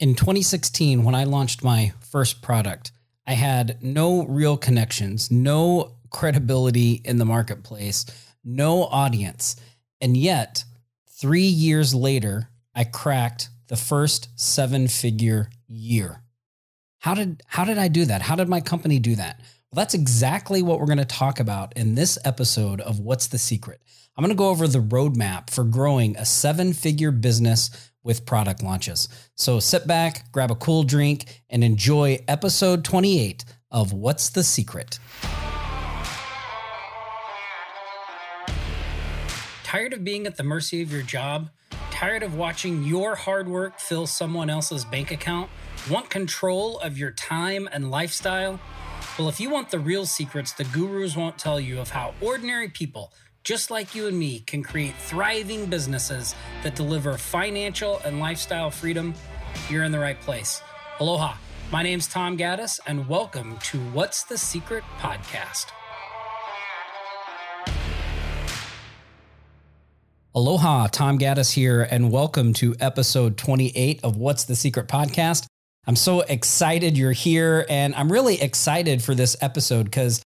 In 2016, when I launched my first product, I had no real connections, no credibility in the marketplace, no audience. And yet, three years later, I cracked the first seven figure year. How did, how did I do that? How did my company do that? Well, that's exactly what we're going to talk about in this episode of What's the Secret. I'm going to go over the roadmap for growing a seven figure business with product launches. So sit back, grab a cool drink, and enjoy episode 28 of What's the Secret. Tired of being at the mercy of your job? Tired of watching your hard work fill someone else's bank account? Want control of your time and lifestyle? Well, if you want the real secrets the gurus won't tell you of how ordinary people just like you and me, can create thriving businesses that deliver financial and lifestyle freedom, you're in the right place. Aloha. My name's Tom Gaddis, and welcome to What's the Secret podcast. Aloha, Tom Gaddis here, and welcome to episode 28 of What's the Secret podcast. I'm so excited you're here, and I'm really excited for this episode because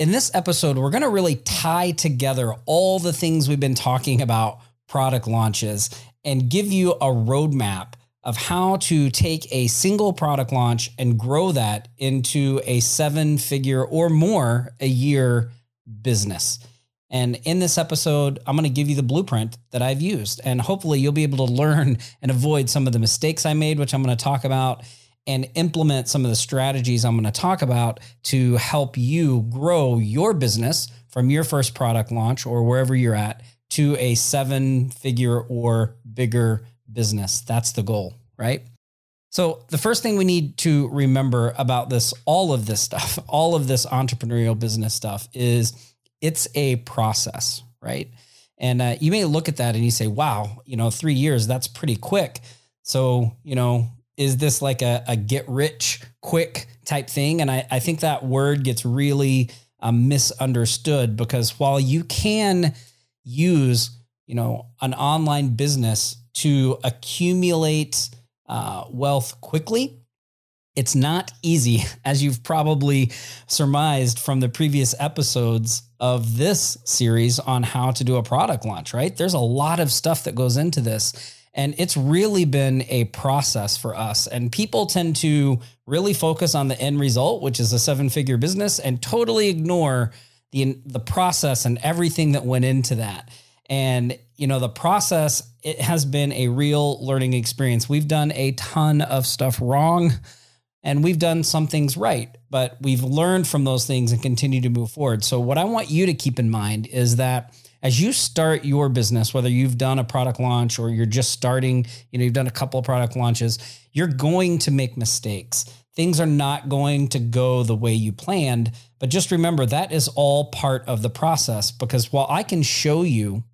in this episode, we're going to really tie together all the things we've been talking about product launches and give you a roadmap of how to take a single product launch and grow that into a seven figure or more a year business. And in this episode, I'm going to give you the blueprint that I've used. And hopefully, you'll be able to learn and avoid some of the mistakes I made, which I'm going to talk about and implement some of the strategies I'm going to talk about to help you grow your business from your first product launch or wherever you're at to a seven figure or bigger business. That's the goal, right? So, the first thing we need to remember about this, all of this stuff, all of this entrepreneurial business stuff is it's a process, right? And uh, you may look at that and you say, wow, you know, three years, that's pretty quick. So, you know, is this like a, a get rich quick type thing? And I, I think that word gets really um, misunderstood because while you can use, you know, an online business to accumulate uh, wealth quickly, it's not easy, as you've probably surmised from the previous episodes of this series on how to do a product launch, right? There's a lot of stuff that goes into this. And it's really been a process for us. And people tend to really focus on the end result, which is a seven figure business, and totally ignore the, the process and everything that went into that. And, you know, the process, it has been a real learning experience. We've done a ton of stuff wrong and we've done some things right, but we've learned from those things and continue to move forward. So, what I want you to keep in mind is that as you start your business, whether you've done a product launch or you're just starting, you know, you've done a couple of product launches, you're going to make mistakes. Things are not going to go the way you planned. But just remember that is all part of the process because while I can show you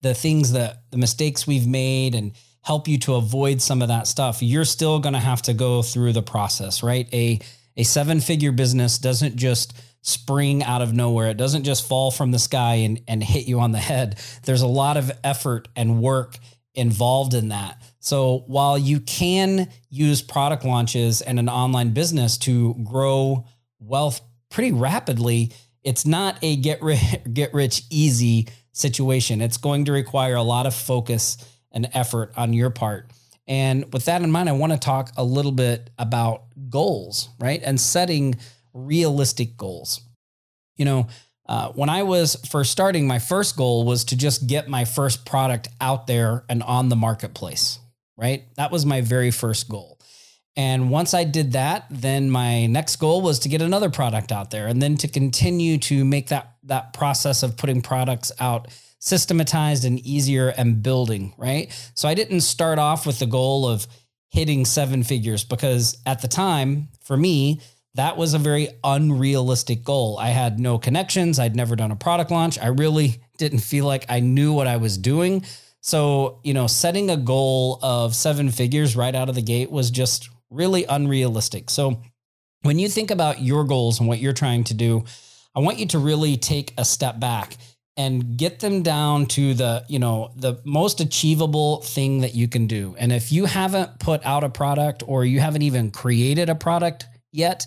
the things that the mistakes we've made and help you to avoid some of that stuff, you're still going to have to go through the process, right? A a seven figure business doesn't just spring out of nowhere. It doesn't just fall from the sky and, and hit you on the head. There's a lot of effort and work involved in that. So while you can use product launches and an online business to grow wealth pretty rapidly, it's not a get rich, get rich easy situation. It's going to require a lot of focus and effort on your part. And with that in mind, I want to talk a little bit about goals, right? And setting realistic goals. You know, uh, when I was first starting, my first goal was to just get my first product out there and on the marketplace, right? That was my very first goal. And once I did that, then my next goal was to get another product out there and then to continue to make that, that process of putting products out systematized and easier and building, right? So I didn't start off with the goal of hitting seven figures because at the time, for me, that was a very unrealistic goal. I had no connections. I'd never done a product launch. I really didn't feel like I knew what I was doing. So, you know, setting a goal of seven figures right out of the gate was just really unrealistic. So, when you think about your goals and what you're trying to do, I want you to really take a step back and get them down to the, you know, the most achievable thing that you can do. And if you haven't put out a product or you haven't even created a product yet,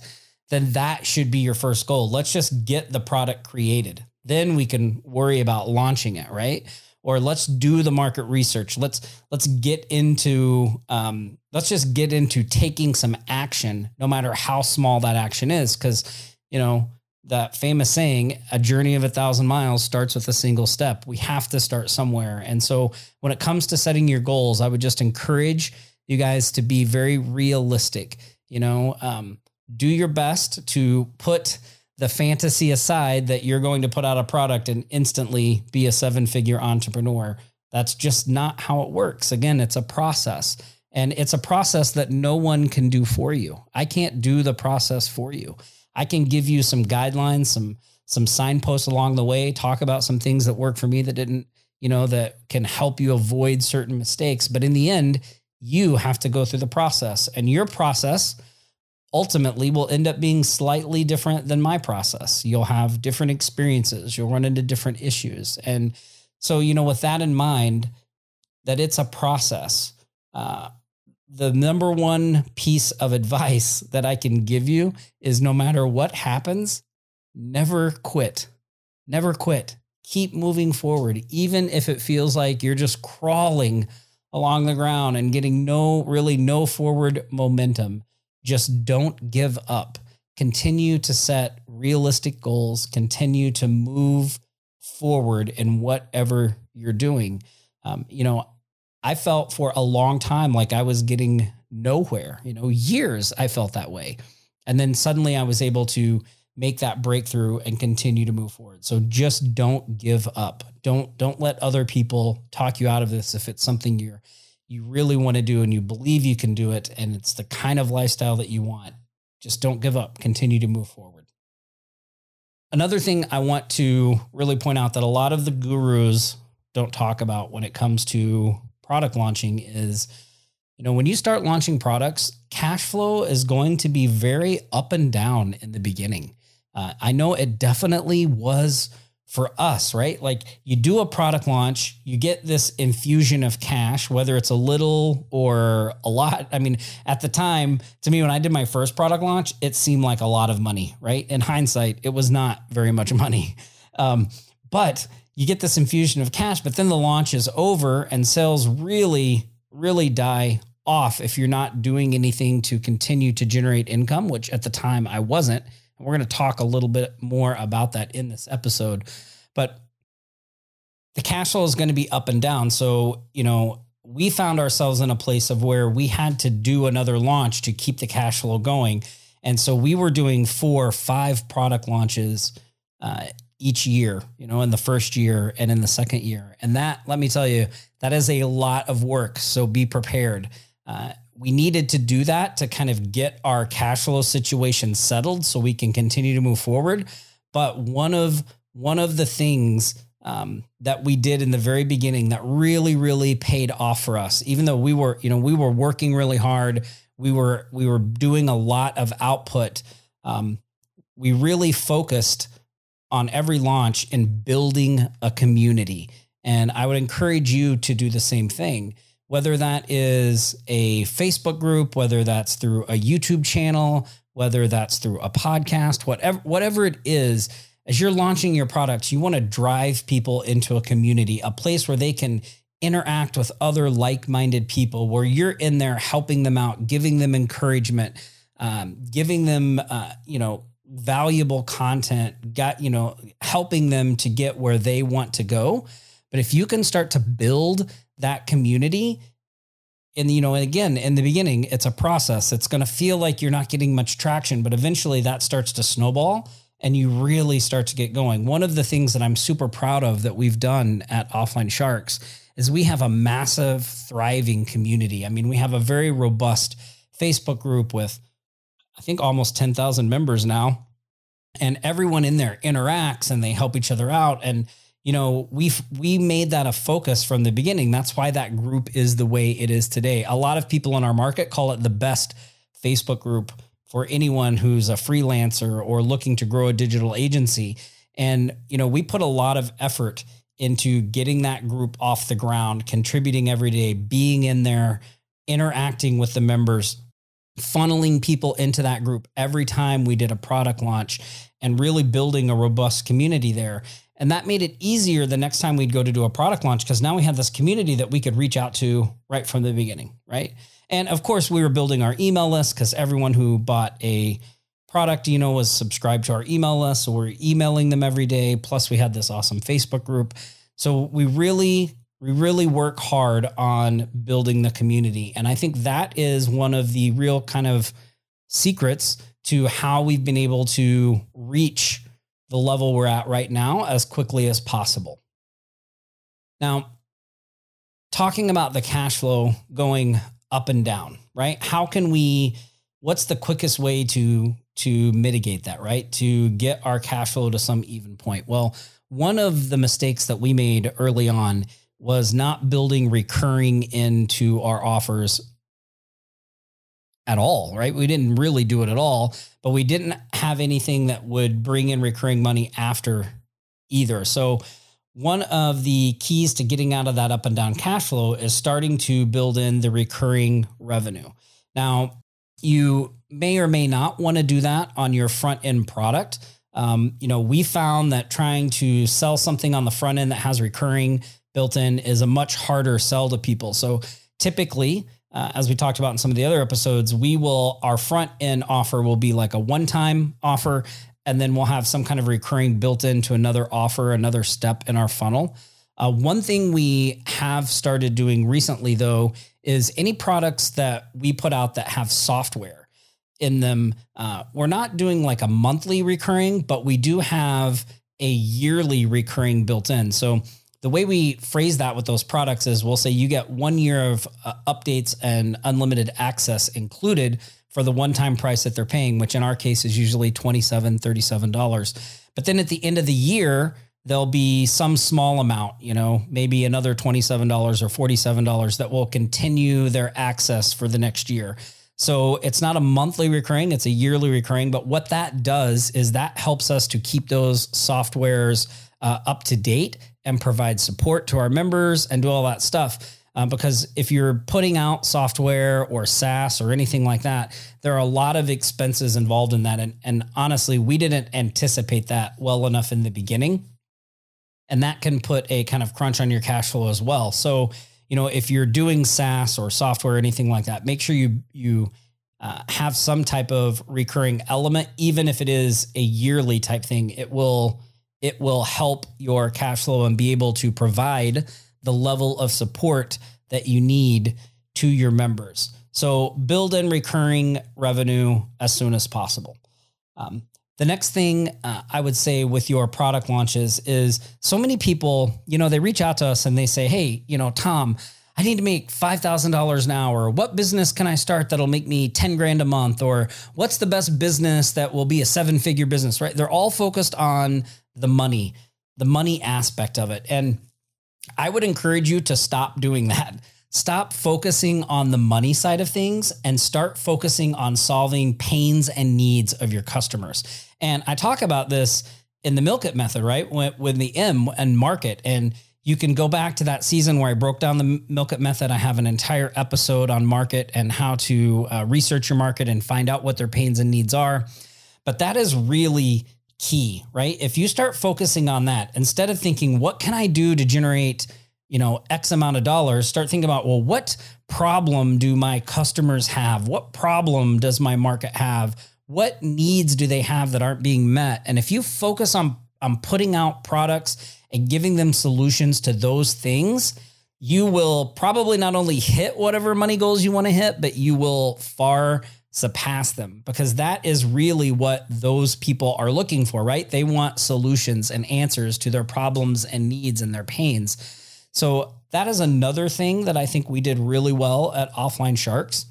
then that should be your first goal. Let's just get the product created. Then we can worry about launching it, right? Or let's do the market research. Let's let's get into um, let's just get into taking some action, no matter how small that action is, because you know that famous saying, a journey of a thousand miles starts with a single step. We have to start somewhere. And so when it comes to setting your goals, I would just encourage you guys to be very realistic. You know, um, do your best to put the fantasy aside that you're going to put out a product and instantly be a seven figure entrepreneur. That's just not how it works. Again, it's a process. And it's a process that no one can do for you. I can't do the process for you. I can give you some guidelines, some some signposts along the way, talk about some things that work for me that didn't, you know, that can help you avoid certain mistakes. But in the end, you have to go through the process. And your process ultimately will end up being slightly different than my process. You'll have different experiences, you'll run into different issues. And so, you know, with that in mind, that it's a process. Uh, the number one piece of advice that I can give you is no matter what happens, never quit. Never quit. Keep moving forward, even if it feels like you're just crawling along the ground and getting no, really no forward momentum. Just don't give up. Continue to set realistic goals, continue to move forward in whatever you're doing. Um, you know, I felt for a long time like I was getting nowhere. You know, years I felt that way. And then suddenly I was able to make that breakthrough and continue to move forward. So just don't give up. Don't don't let other people talk you out of this if it's something you're you really want to do and you believe you can do it and it's the kind of lifestyle that you want. Just don't give up. Continue to move forward. Another thing I want to really point out that a lot of the gurus don't talk about when it comes to product launching is you know when you start launching products cash flow is going to be very up and down in the beginning uh, i know it definitely was for us right? Like you do a product launch you get this infusion of cash whether it's a little or a lot. I mean at the time to me when i did my first product launch it seemed like a lot of money right? In hindsight it was not very much money. Um, but you get this infusion of cash, but then the launch is over and sales really, really die off if you're not doing anything to continue to generate income, which at the time I wasn't. We're going to talk a little bit more about that in this episode. But the cash flow is going to be up and down. So, you know, we found ourselves in a place of where we had to do another launch to keep the cash flow going. And so we were doing four, five product launches uh, each year, you know, in the first year and in the second year. And that, let me tell you, that is a lot of work. So be prepared. Uh, we needed to do that to kind of get our cash flow situation settled so we can continue to move forward. But one of one of the things um, that we did in the very beginning that really, really paid off for us, even though we were, you know, we were working really hard, we were we were doing a lot of output. Um, we really focused on every launch in building a community. And I would encourage you to do the same thing, whether that is a Facebook group, whether that's through a YouTube channel, whether that's through a podcast, whatever, whatever it is, as you're launching your products, you want to drive people into a community, a place where they can interact with other like-minded people, where you're in there helping them out, giving them encouragement, um, giving them, uh, you know, valuable content, got, you know, helping them to get where they want to go. But if you can start to build that community, and you know, again, in the beginning, it's a process. It's going to feel like you're not getting much traction, but eventually that starts to snowball and you really start to get going. One of the things that I'm super proud of that we've done at Offline Sharks is we have a massive, thriving community. I mean, we have a very robust Facebook group with I think almost 10,000 members now. And everyone in there interacts and they help each other out. And, you know, we we made that a focus from the beginning. That's why that group is the way it is today. A lot of people in our market call it the best Facebook group for anyone who's a freelancer or looking to grow a digital agency. And, you know, we put a lot of effort into getting that group off the ground, contributing every day, being in there, interacting with the members, funneling people into that group every time we did a product launch and really building a robust community there. And that made it easier the next time we'd go to do a product launch because now we had this community that we could reach out to right from the beginning, right? And of course, we were building our email list because everyone who bought a product, you know, was subscribed to our email list. So we're emailing them every day. Plus, we had this awesome Facebook group. So we really, we really work hard on building the community. And I think that is one of the real kind of secrets to how we've been able to reach the level we're at right now as quickly as possible. Now, talking about the cash flow going up and down, right? How can we what's the quickest way to to mitigate that, right? To get our cash flow to some even point. Well, one of the mistakes that we made early on was not building recurring into our offers at all, right? We didn't really do it at all, but we didn't have anything that would bring in recurring money after either. So, one of the keys to getting out of that up and down cash flow is starting to build in the recurring revenue. Now, you may or may not want to do that on your front end product. Um, you know, we found that trying to sell something on the front end that has recurring built in is a much harder sell to people. So typically, uh, as we talked about in some of the other episodes, we will, our front end offer will be like a one time offer, and then we'll have some kind of recurring built into another offer, another step in our funnel. Uh, one thing we have started doing recently, though, is any products that we put out that have software in them, uh, we're not doing like a monthly recurring, but we do have a yearly recurring built in. So the way we phrase that with those products is we'll say you get one year of uh, updates and unlimited access included for the one time price that they're paying, which in our case is usually $27, $37. But then at the end of the year, there'll be some small amount, you know, maybe another $27 or $47 that will continue their access for the next year. So it's not a monthly recurring, it's a yearly recurring. But what that does is that helps us to keep those softwares uh, up to date and provide support to our members and do all that stuff. Um, because if you're putting out software or SaaS or anything like that, there are a lot of expenses involved in that. And, and honestly, we didn't anticipate that well enough in the beginning. And that can put a kind of crunch on your cash flow as well. So, you know, if you're doing SaaS or software or anything like that, make sure you, you, uh, have some type of recurring element, even if it is a yearly type thing. It will it will help your cash flow and be able to provide the level of support that you need to your members. So build in recurring revenue as soon as possible. Um, the next thing uh, I would say with your product launches is so many people, you know, they reach out to us and they say, Hey, you know, Tom, I need to make $5,000 now, or what business can I start that'll make me 10 grand a month, or what's the best business that will be a seven figure business, right? They're all focused on the money, the money aspect of it. And I would encourage you to stop doing that. Stop focusing on the money side of things and start focusing on solving pains and needs of your customers. And I talk about this in the Milk It method, right? When the M and market. And you can go back to that season where I broke down the Milk It method. I have an entire episode on market and how to uh, research your market and find out what their pains and needs are. But that is really key, right? If you start focusing on that instead of thinking, what can I do to generate, you know, X amount of dollars, start thinking about, well, what problem do my customers have? What problem does my market have? What needs do they have that aren't being met? And if you focus on on putting out products and giving them solutions to those things, you will probably not only hit whatever money goals you want to hit, but you will far surpass them because that is really what those people are looking for, right? They want solutions and answers to their problems and needs and their pains. So that is another thing that I think we did really well at Offline Sharks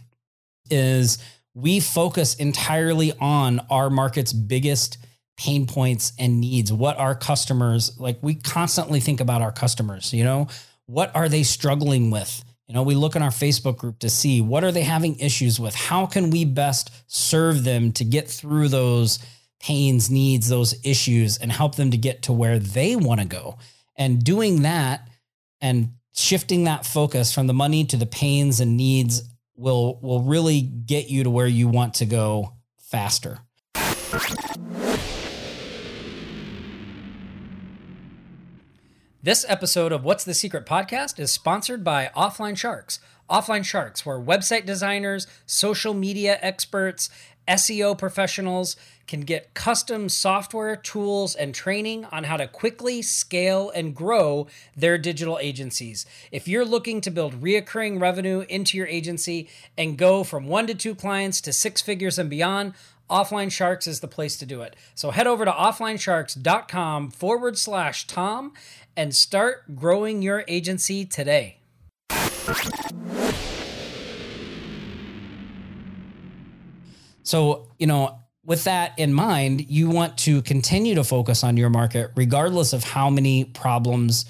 is we focus entirely on our market's biggest pain points and needs, what our customers like we constantly think about our customers, you know, what are they struggling with? You know, we look in our Facebook group to see what are they having issues with? How can we best serve them to get through those pains, needs, those issues, and help them to get to where they want to go. And doing that and shifting that focus from the money to the pains and needs will will really get you to where you want to go faster. This episode of What's the Secret podcast is sponsored by Offline Sharks. Offline Sharks, where website designers, social media experts, SEO professionals can get custom software, tools, and training on how to quickly scale and grow their digital agencies. If you're looking to build reoccurring revenue into your agency and go from one to two clients to six figures and beyond, Offline Sharks is the place to do it. So head over to offlinesharks.com forward slash Tom and start growing your agency today. So, you know, with that in mind, you want to continue to focus on your market regardless of how many problems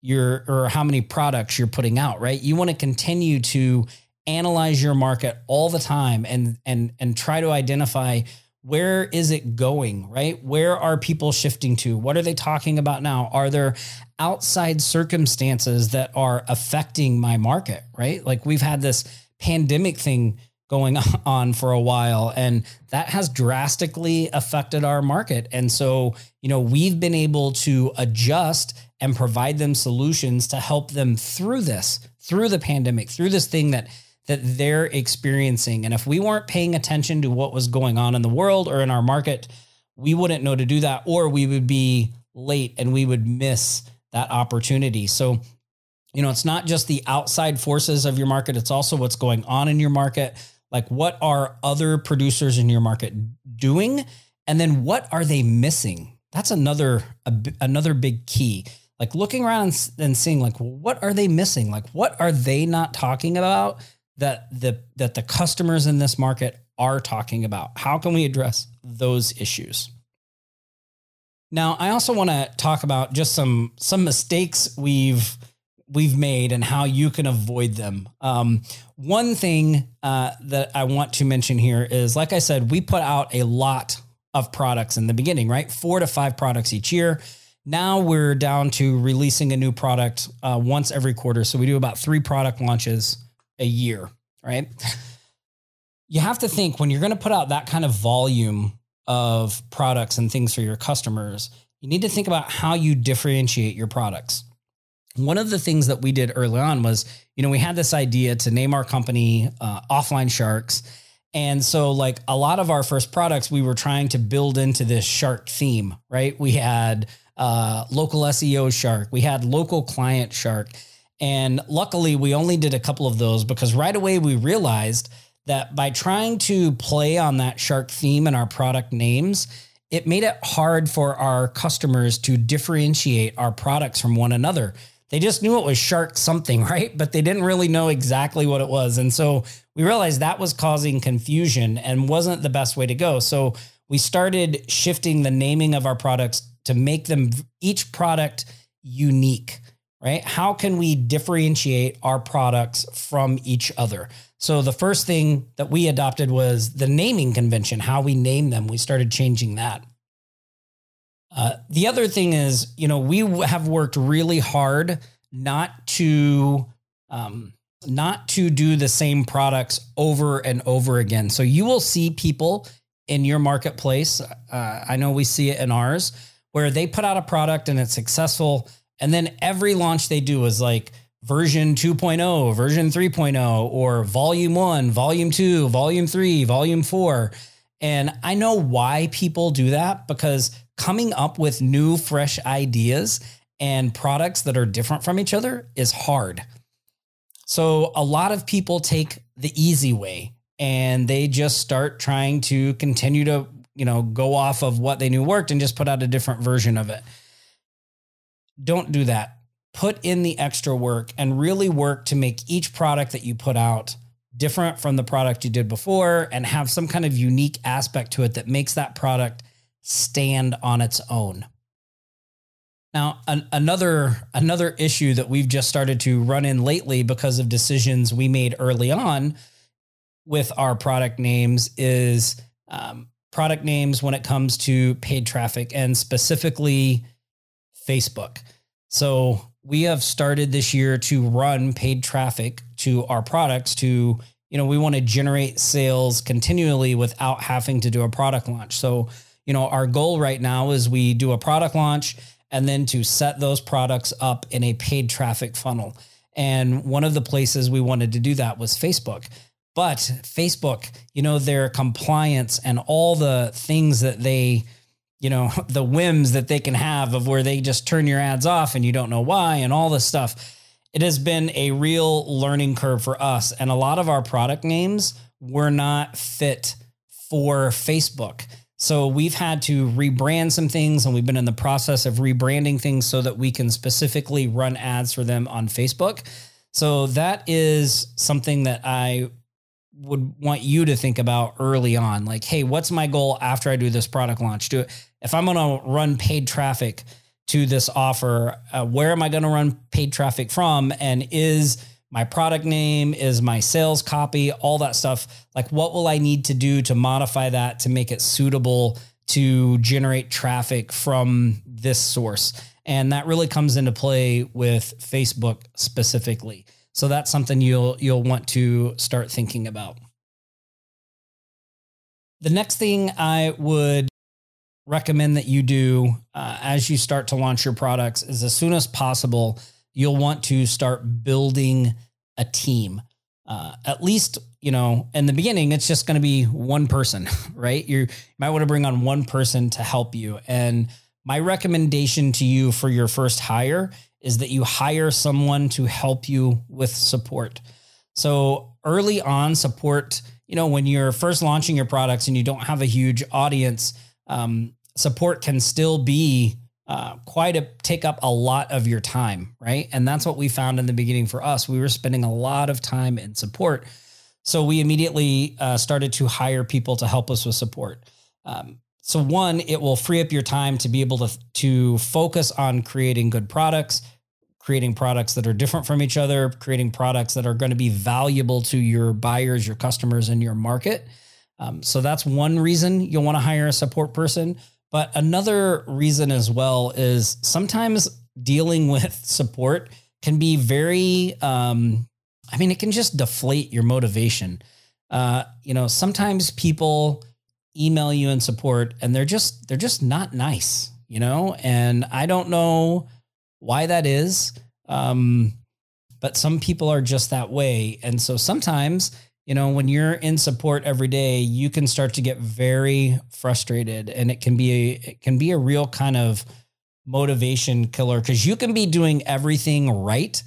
you're or how many products you're putting out, right? You want to continue to analyze your market all the time and and and try to identify where is it going, right? Where are people shifting to? What are they talking about now? Are there outside circumstances that are affecting my market, right? Like we've had this pandemic thing going on for a while and that has drastically affected our market. And so, you know, we've been able to adjust and provide them solutions to help them through this, through the pandemic, through this thing that that they're experiencing. And if we weren't paying attention to what was going on in the world or in our market, we wouldn't know to do that or we would be late and we would miss that opportunity. So, you know, it's not just the outside forces of your market, it's also what's going on in your market like, what are other producers in your market doing? And then what are they missing? That's another a, another big key. Like looking around and seeing like what are they missing? Like what are they not talking about that the that the customers in this market are talking about? How can we address those issues? Now, I also want to talk about just some some mistakes we've we've made and how you can avoid them. Um, one thing uh, that I want to mention here is, like I said, we put out a lot of products in the beginning, right? Four to five products each year. Now we're down to releasing a new product uh, once every quarter. So we do about three product launches a year, right? You have to think when you're going to put out that kind of volume of products and things for your customers, you need to think about how you differentiate your products one of the things that we did early on was, you know, we had this idea to name our company uh, Offline Sharks. And so, like a lot of our first products, we were trying to build into this shark theme, right? We had uh, local SEO shark, we had local client shark. And luckily, we only did a couple of those because right away we realized that by trying to play on that shark theme in our product names, it made it hard for our customers to differentiate our products from one another they just knew it was shark something, right? But they didn't really know exactly what it was. And so we realized that was causing confusion and wasn't the best way to go. So we started shifting the naming of our products to make them each product unique, right? How can we differentiate our products from each other? So the first thing that we adopted was the naming convention, how we name them. We started changing that. Uh, the other thing is, you know, we have worked really hard not to um, not to do the same products over and over again. So you will see people in your marketplace. Uh, I know we see it in ours where they put out a product and it's successful, and then every launch they do is like version 2.0, version 3.0, or volume one, volume two, volume three, volume four. And I know why people do that because coming up with new, fresh ideas and products that are different from each other is hard. So a lot of people take the easy way and they just start trying to continue to, you know, go off of what they knew worked and just put out a different version of it. Don't do that. Put in the extra work and really work to make each product that you put out different from the product you did before and have some kind of unique aspect to it that makes that product stand on its own. Now, an, another another issue that we've just started to run in lately because of decisions we made early on with our product names is um, product names when it comes to paid traffic and specifically Facebook. So we have started this year to run paid traffic to our products to, you know, we want to generate sales continually without having to do a product launch. So, you know, our goal right now is we do a product launch and then to set those products up in a paid traffic funnel. And one of the places we wanted to do that was Facebook. But Facebook, you know, their compliance and all the things that they, you know, the whims that they can have of where they just turn your ads off and you don't know why and all this stuff. It has been a real learning curve for us. And a lot of our product names were not fit for Facebook. So we've had to rebrand some things and we've been in the process of rebranding things so that we can specifically run ads for them on Facebook. So that is something that I would want you to think about early on. Like, hey, what's my goal after I do this product launch? Do it if I'm going to run paid traffic to this offer, uh, where am I going to run paid traffic from? And is my product name, is my sales copy, all that stuff. Like, what will I need to do to modify that to make it suitable to generate traffic from this source? And that really comes into play with Facebook specifically. So that's something you'll you'll want to start thinking about. The next thing I would recommend that you do uh, as you start to launch your products is as soon as possible you'll want to start building a team. Uh, at least, you know, in the beginning, it's just going to be one person, right? You might want to bring on one person to help you. And my recommendation to you for your first hire is that you hire someone to help you with support. So early on, support, you know, when you're first launching your products and you don't have a huge audience, um, support can still be uh, quite a take up a lot of your time, right? And that's what we found in the beginning for us. We were spending a lot of time in support, so we immediately uh, started to hire people to help us with support. Um, so one, it will free up your time to be able to to focus on creating good products, creating products that are different from each other, creating products that are going to be valuable to your buyers, your customers, and your market. Um, so that's one reason you'll want to hire a support person. But another reason as well is sometimes dealing with support can be very, um, I mean, it can just deflate your motivation. Uh, you know, sometimes people email you in support and they're just, they're just not nice, you know, and I don't know why that is. Um, but some people are just that way. And so sometimes you know, when you're in support every day, you can start to get very frustrated and it can be a, it can be a real kind of motivation killer because you can be doing everything right.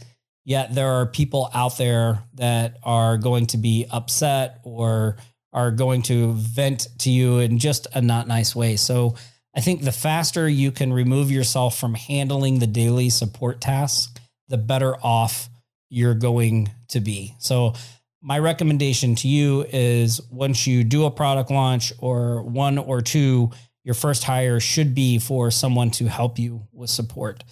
Yet there are people out there that are going to be upset or are going to vent to you in just a not nice way. So I think the faster you can remove yourself from handling the daily support tasks, the better off you're going to be. So my recommendation to you is once you do a product launch or one or two, your first hire should be for someone to help you with support.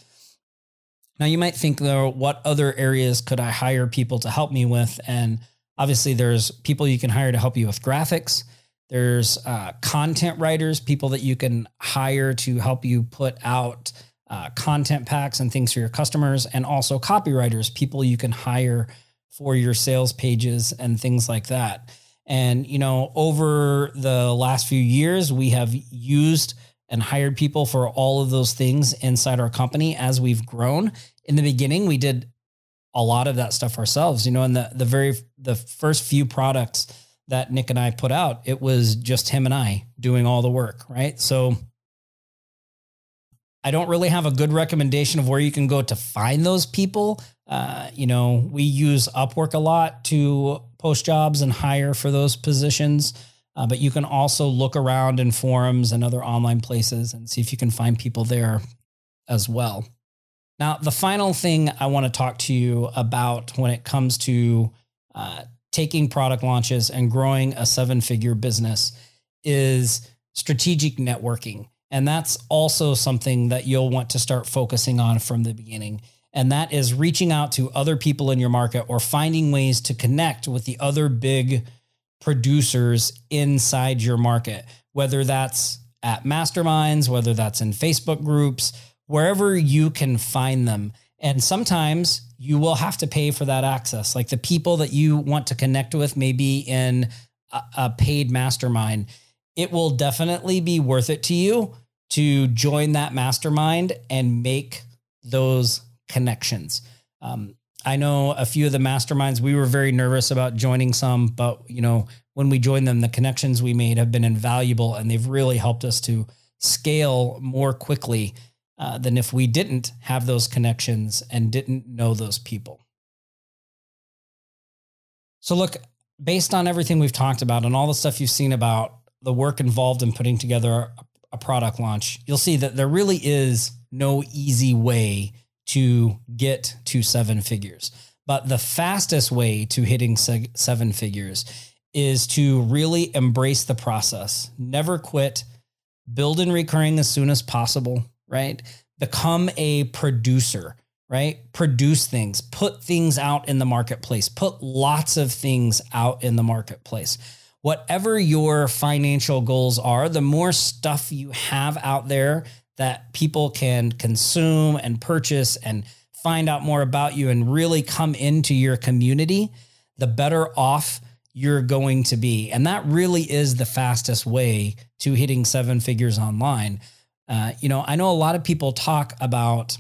Now, you might think, though, what other areas could I hire people to help me with? And obviously, there's people you can hire to help you with graphics. There's uh, content writers, people that you can hire to help you put out uh, content packs and things for your customers, and also copywriters, people you can hire for your sales pages and things like that. And, you know, over the last few years, we have used and hired people for all of those things inside our company as we've grown. In the beginning, we did a lot of that stuff ourselves. You know, and the the very the first few products that Nick and I put out, it was just him and I doing all the work, right? So I don't really have a good recommendation of where you can go to find those people. Uh, you know, we use Upwork a lot to post jobs and hire for those positions. Uh, but you can also look around in forums and other online places and see if you can find people there as well. Now, the final thing I want to talk to you about when it comes to uh, taking product launches and growing a seven figure business is strategic networking. And that's also something that you'll want to start focusing on from the beginning. And that is reaching out to other people in your market or finding ways to connect with the other big producers inside your market, whether that's at masterminds, whether that's in Facebook groups, wherever you can find them. And sometimes you will have to pay for that access. Like the people that you want to connect with, maybe in a, a paid mastermind, it will definitely be worth it to you to join that mastermind and make those connections. Um, I know a few of the masterminds, we were very nervous about joining some, but you know, when we joined them, the connections we made have been invaluable and they've really helped us to scale more quickly uh, than if we didn't have those connections and didn't know those people. So, look, based on everything we've talked about and all the stuff you've seen about the work involved in putting together a product launch, you'll see that there really is no easy way to get to seven figures. But the fastest way to hitting seven figures is to really embrace the process, never quit, build in recurring as soon as possible, right? Become a producer, right? Produce things, put things out in the marketplace, put lots of things out in the marketplace. Whatever your financial goals are, the more stuff you have out there that people can consume and purchase and find out more about you and really come into your community, the better off you're going to be. And that really is the fastest way to hitting seven figures online. Uh, you know, I know a lot of people talk about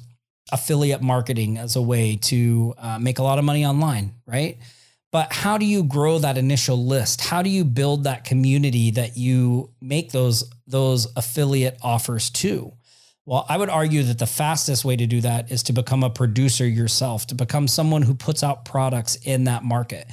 affiliate marketing as a way to uh, make a lot of money online, right? But how do you grow that initial list? How do you build that community that you make those those affiliate offers to? Well, I would argue that the fastest way to do that is to become a producer yourself, to become someone who puts out products in that market.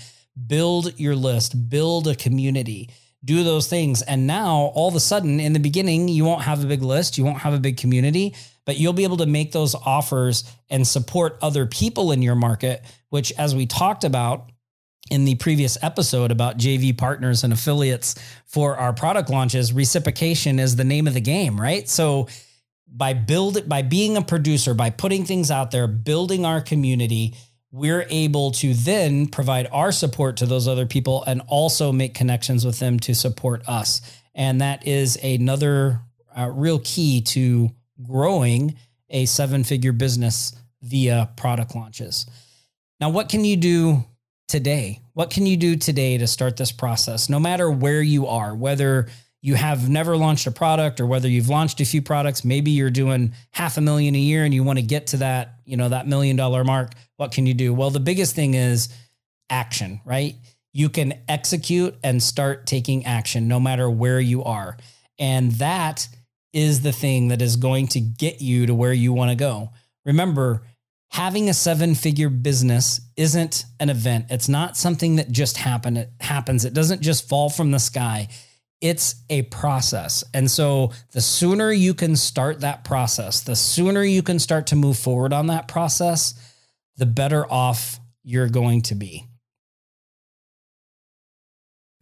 Build your list, build a community, do those things. And now, all of a sudden, in the beginning, you won't have a big list, you won't have a big community, but you'll be able to make those offers and support other people in your market, which, as we talked about, in the previous episode about JV partners and affiliates for our product launches, reciprocation is the name of the game, right? So by build by being a producer, by putting things out there, building our community, we're able to then provide our support to those other people and also make connections with them to support us. And that is another uh, real key to growing a seven figure business via product launches. Now, what can you do today? What can you do today to start this process? No matter where you are, whether you have never launched a product or whether you've launched a few products, maybe you're doing half a million a year and you want to get to that, you know, that million dollar mark, what can you do? Well, the biggest thing is action, right? You can execute and start taking action no matter where you are. And that is the thing that is going to get you to where you want to go. Remember, having a seven figure business isn't an event. It's not something that just happen. It happens. It doesn't just fall from the sky it's a process. And so the sooner you can start that process, the sooner you can start to move forward on that process, the better off you're going to be.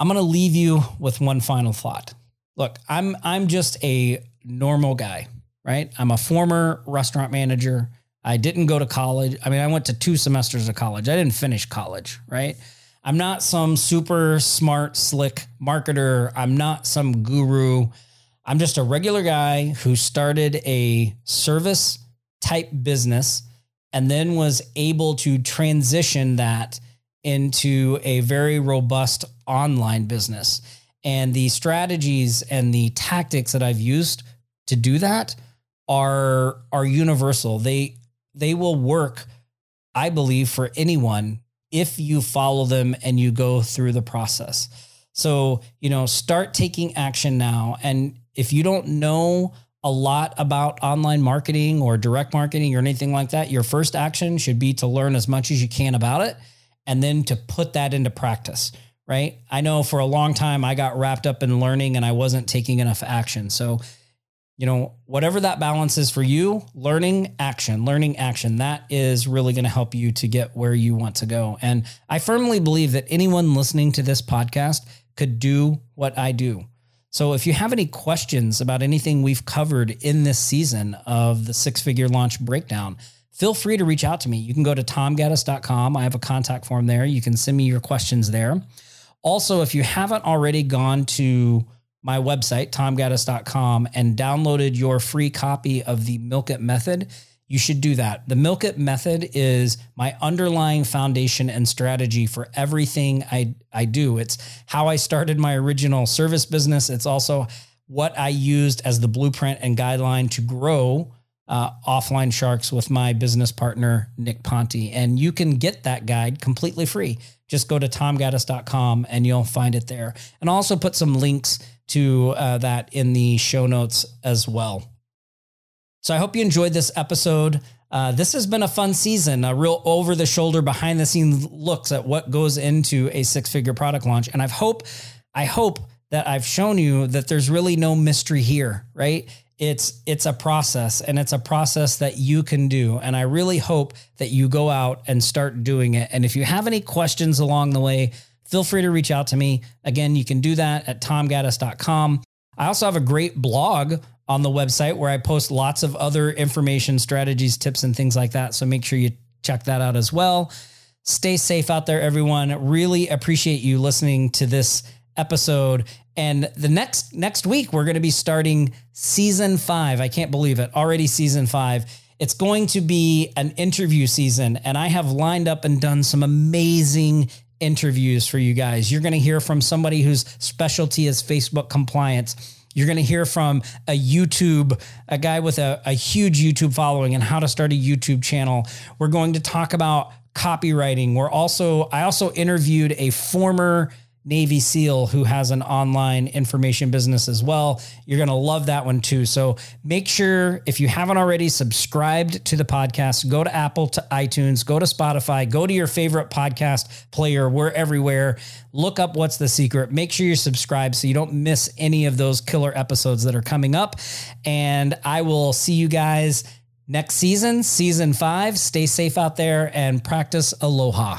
I'm going to leave you with one final thought. Look, I'm I'm just a normal guy, right? I'm a former restaurant manager. I didn't go to college. I mean, I went to two semesters of college. I didn't finish college, right? I'm not some super smart, slick marketer. I'm not some guru. I'm just a regular guy who started a service type business and then was able to transition that into a very robust online business. And the strategies and the tactics that I've used to do that are are universal. They they will work I believe for anyone if you follow them and you go through the process. So, you know, start taking action now. And if you don't know a lot about online marketing or direct marketing or anything like that, your first action should be to learn as much as you can about it and then to put that into practice, right? I know for a long time I got wrapped up in learning and I wasn't taking enough action. So, you know, whatever that balance is for you, learning action, learning action, that is really going to help you to get where you want to go. And I firmly believe that anyone listening to this podcast could do what I do. So if you have any questions about anything we've covered in this season of the six figure launch breakdown, feel free to reach out to me. You can go to tomgaddis.com. I have a contact form there. You can send me your questions there. Also, if you haven't already gone to my website, tomgaddis.com, and downloaded your free copy of the Milk It Method, you should do that. The Milk It Method is my underlying foundation and strategy for everything I, I do. It's how I started my original service business. It's also what I used as the blueprint and guideline to grow uh, offline sharks with my business partner, Nick Ponte. And you can get that guide completely free. Just go to tomgaddis.com and you'll find it there. And I'll also put some links to uh, that in the show notes as well. So I hope you enjoyed this episode. Uh, this has been a fun season, a real over the shoulder, behind the scenes looks at what goes into a six figure product launch. And I hope, I hope that I've shown you that there's really no mystery here, right? It's it's a process and it's a process that you can do and I really hope that you go out and start doing it. And if you have any questions along the way, feel free to reach out to me. Again, you can do that at tomgaddis.com. I also have a great blog on the website where I post lots of other information, strategies, tips, and things like that. So make sure you check that out as well. Stay safe out there, everyone. Really appreciate you listening to this episode. And the next next week we're going to be starting season 5. I can't believe it. Already season 5. It's going to be an interview season and I have lined up and done some amazing interviews for you guys. You're going to hear from somebody whose specialty is Facebook compliance. You're going to hear from a YouTube, a guy with a, a huge YouTube following and how to start a YouTube channel. We're going to talk about copywriting. We're also, I also interviewed a former Navy SEAL who has an online information business as well. You're going to love that one too. So make sure if you haven't already subscribed to the podcast, go to Apple to iTunes, go to Spotify, go to your favorite podcast player. We're everywhere. Look up what's the secret. Make sure you're subscribed so you don't miss any of those killer episodes that are coming up. And I will see you guys next season, season five. Stay safe out there and practice aloha.